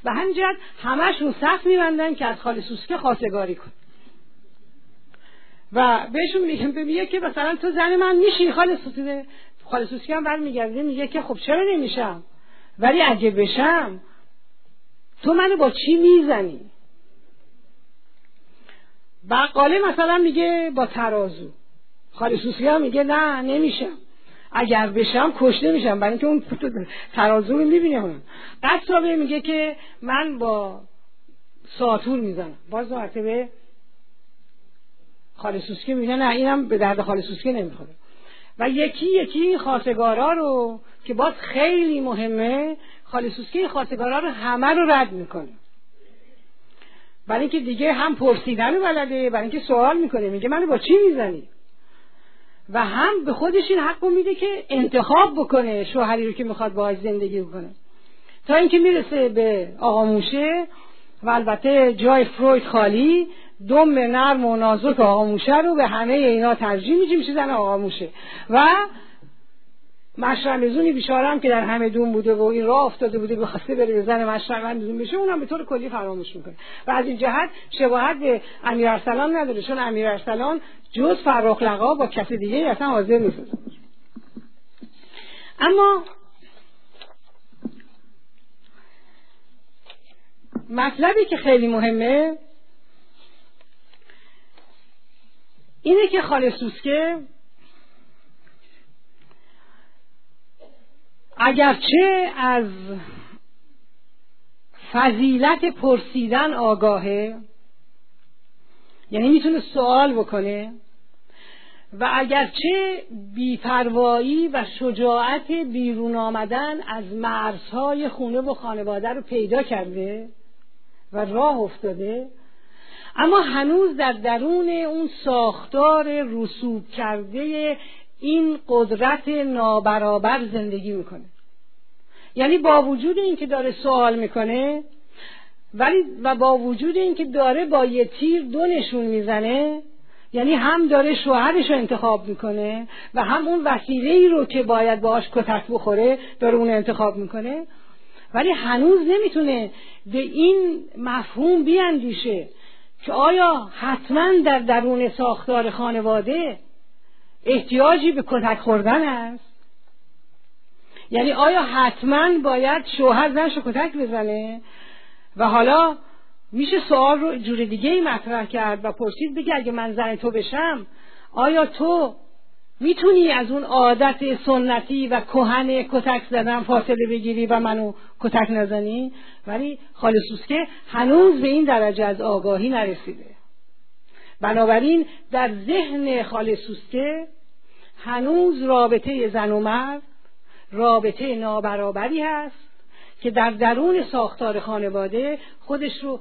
[SPEAKER 2] و همینجد همشون صف میبندن که از خال سوسکی خواستگاری کن و بهشون میگم میگه که مثلا تو زن من میشی خال سوسکی خال سوسکی هم برمیگرده میگه که خب چرا نمیشم؟ ولی اگه بشم تو منو با چی می‌زنی؟ بقاله مثلا میگه با ترازو. خالی هم میگه نه نمیشم. اگر بشم کشته میشم برای اینکه اون ترازو رو می‌بینه قصابه میگه که من با ساتور می‌زنم. باز مرتبه خالی سوسکی میگه نه اینم به درد خالی سوسکی نمی‌خوره. و یکی یکی خواستگارا رو که باز خیلی مهمه خالصوسکی خواستگارا رو همه رو رد می‌کنه. برای اینکه دیگه هم پرسیدن بلده برای اینکه سوال می‌کنه میگه منو با چی می‌زنی؟ و هم به خودش این حق میده که انتخاب بکنه شوهری رو که می‌خواد باهاش زندگی بکنه. تا اینکه می‌رسه به آقا موشه و البته جای فروید خالی دم نرم و نازک آقا موشه رو به همه اینا ترجیح میشه میشه زن آقا موشه و مشرمزونی بیچاره هم که در همه دون بوده و این راه افتاده بوده بخواسته بره به زن مشرمزون بشه اونم به طور کلی فراموش می‌کنه. و از این جهت شباهت به امیر ارسلان نداره چون امیر ارسلان جز فراخ لقا با کسی دیگه اصلا حاضر نیست. اما مطلبی که خیلی مهمه اینه که خاله سوسکه اگرچه از فضیلت پرسیدن آگاهه یعنی می‌تونه سوال بکنه و اگرچه بیپروایی و شجاعت بیرون آمدن از مرزهای خونه و خانواده رو پیدا کرده و راه افتاده اما هنوز در درون اون ساختار رسوب کرده این قدرت نابرابر زندگی می‌کنه. یعنی با وجود اینکه داره سوال می‌کنه ولی و با وجود اینکه داره با یه تیر دو نشون می‌زنه یعنی هم داره شوهرش رو انتخاب می‌کنه و هم اون وسیله ای رو که باید باهاش کتک بخوره داره اون انتخاب می‌کنه. ولی هنوز نمی‌تونه به این مفهوم بیاندیشه. که آیا حتما در درون ساختار خانواده احتیاجی به کتک خوردن است؟ یعنی آیا حتما باید شوهر زنش کتک بزنه؟ و حالا میشه سوال رو جور دیگه ای مطرح کرد و پرسید بگه اگه من زن تو بشم آیا تو می‌تونی از اون عادت سنتی و کهن کتک زدن فاصله بگیری و منو کتک نزنی؟ ولی خالصوسکه هنوز به این درجه از آگاهی نرسیده. بنابراین در ذهن خالصوسکه هنوز رابطه زن و مرد رابطه نابرابری هست که در درون ساختار خانواده خودش رو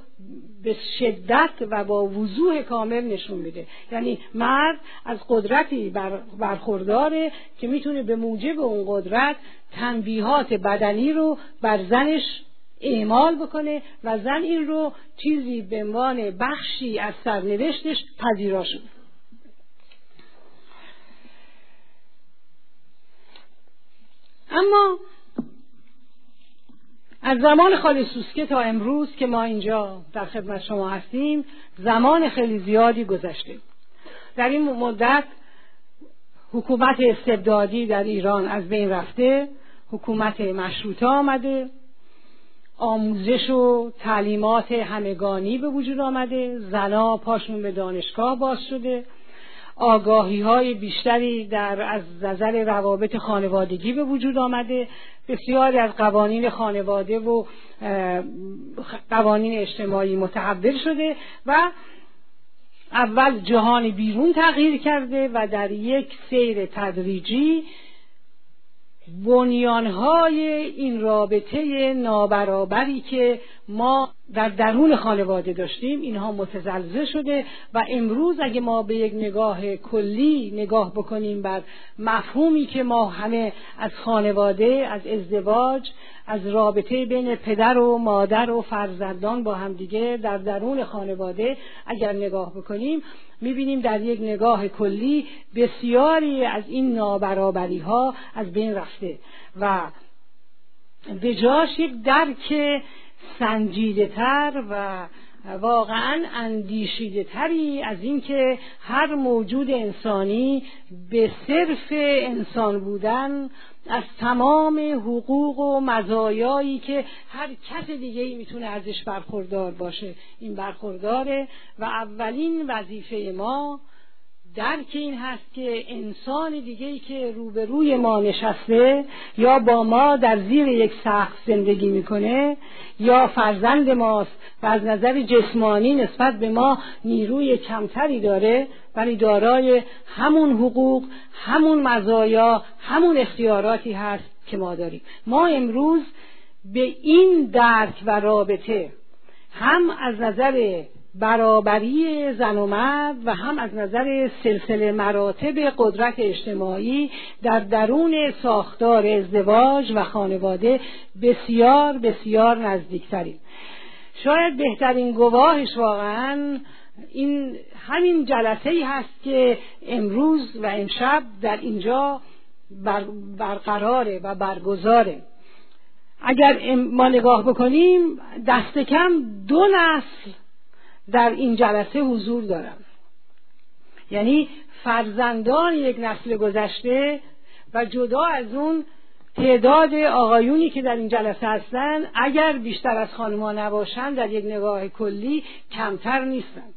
[SPEAKER 2] به شدت و با وضوح کامل نشون میده. یعنی مرد از قدرتی برخورداره که می‌تونه به موجب اون قدرت تنبیهات بدنی رو بر زنش اعمال بکنه و زن این رو چیزی به عنوان بخشی از سرنوشتش پذیرا شد اما از زمان خالی سوسکه تا امروز که ما اینجا در خدمت شما هستیم زمان خیلی زیادی گذشته. در این مدت حکومت استبدادی در ایران از بین رفته حکومت مشروطه آمده آموزش و تعلیمات همگانی به وجود آمده زنا پاشون به دانشگاه باز شده. آگاهی های بیشتری در از نظر روابط خانوادگی به وجود آمده. بسیاری از قوانین خانواده و قوانین اجتماعی متحول شده و اول جهان بیرون تغییر کرده و در یک سیر تدریجی بنیانهای این رابطه نابرابری که ما در درون خانواده داشتیم اینها متزلزل شده و امروز اگه ما به یک نگاه کلی نگاه بکنیم بر مفهومی که ما همه از خانواده از ازدواج از رابطه بین پدر و مادر و فرزندان با همدیگه در درون خانواده اگر نگاه بکنیم می‌بینیم در یک نگاه کلی بسیاری از این نابرابری ها از بین رفته و به جاش یک درک سنجیده تر و واقعا اندیشیده تری از اینکه هر موجود انسانی به صرف انسان بودن از تمام حقوق و مزایایی که هر کس دیگه ای می‌تونه ازش برخوردار باشه. این برخورداره و اولین وظیفه ما درک این هست که انسان دیگه ای که روبروی ما نشسته یا با ما در زیر یک سقف زندگی می‌کنه یا فرزند ماست و از نظر جسمانی نسبت به ما نیروی کمتری داره ولی دارای همون حقوق همون مزایا همون اختیاراتی هست که ما داریم. ما امروز به این درک و رابطه هم از نظر برابری زن و مرد و هم از نظر سلسله مراتب قدرت اجتماعی در درون ساختار ازدواج و خانواده بسیار بسیار نزدیکتریم. شاید بهترین گواهش واقعا این همین جلسه ای هست که امروز و امشب در اینجا برقراره و برگزاره. اگر ما نگاه بکنیم دست کم دو نسل در این جلسه حضور دارم. یعنی فرزندان یک نسل گذشته و جدا از اون تعداد آقایونی که در این جلسه هستند اگر بیشتر از خانمها نباشند در یک نگاه کلی کمتر نیستند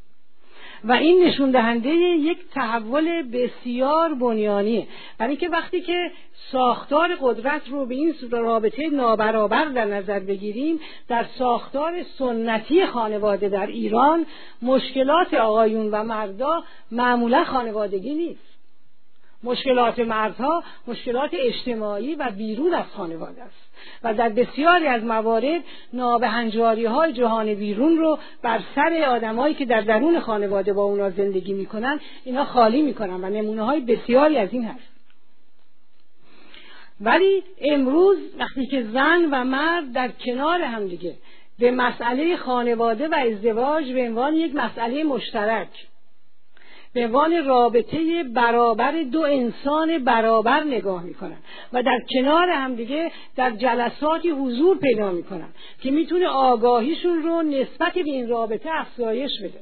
[SPEAKER 2] و این نشون دهنده یک تحول بسیار بنیانیه. برای اینکه وقتی که ساختار قدرت رو به این رابطه نابرابر در نظر بگیریم در ساختار سنتی خانواده در ایران مشکلات آقایون و مردا معمولا خانوادگی نیست. مشکلات مردها مشکلات اجتماعی و بیرون از خانواده است. و در بسیاری از موارد نابهنجاری های جهان بیرون رو بر سر آدمایی که در درون خانواده با اونا زندگی می‌کنن اینا خالی می‌کنن و نمونه های بسیاری از این هست. ولی امروز وقتی که زن و مرد در کنار هم دیگه به مسئله خانواده و ازدواج به عنوان یک مسئله مشترک به عنوان رابطه برابر دو انسان برابر نگاه می‌کنن و در کنار همدیگه در جلساتی حضور پیدا می‌کنن که می‌تونه آگاهیشون رو نسبت به این رابطه افزایش بده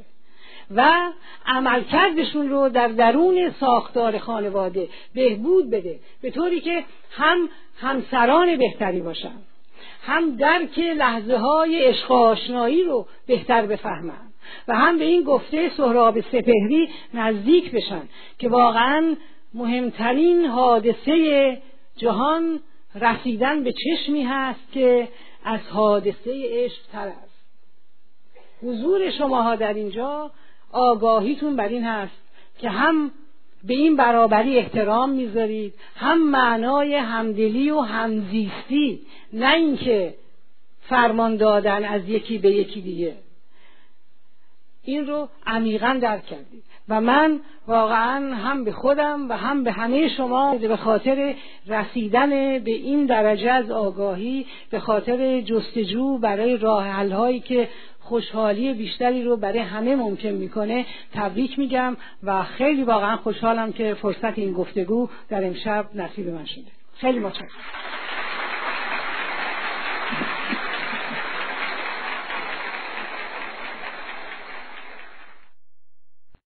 [SPEAKER 2] و عملکردشون رو در درون ساختار خانواده بهبود بده به طوری که هم همسران بهتری باشن هم درک لحظه های عشق آشنایی رو بهتر بفهمن. و هم به این گفته سهراب سپهری نزدیک بشن که واقعا مهمترین حادثه جهان رسیدن به چشمی هست که از حادثه عشق تر است. حضور شماها در اینجا آگاهیتون بر این هست که هم به این برابری احترام می‌ذارید هم معنای همدلی و همزیستی نه اینکه فرمان دادن از یکی به یکی دیگه. این رو عمیقا درک کردید و من واقعا هم به خودم و هم به همه شما به خاطر رسیدن به این درجه از آگاهی به خاطر جستجو برای راه هایی که خوشحالی بیشتری رو برای همه ممکن می‌کنه تبریک میگم و خیلی واقعا خوشحالم که فرصت این گفتگو در امشب نصیب من شده. خیلی متشکرم.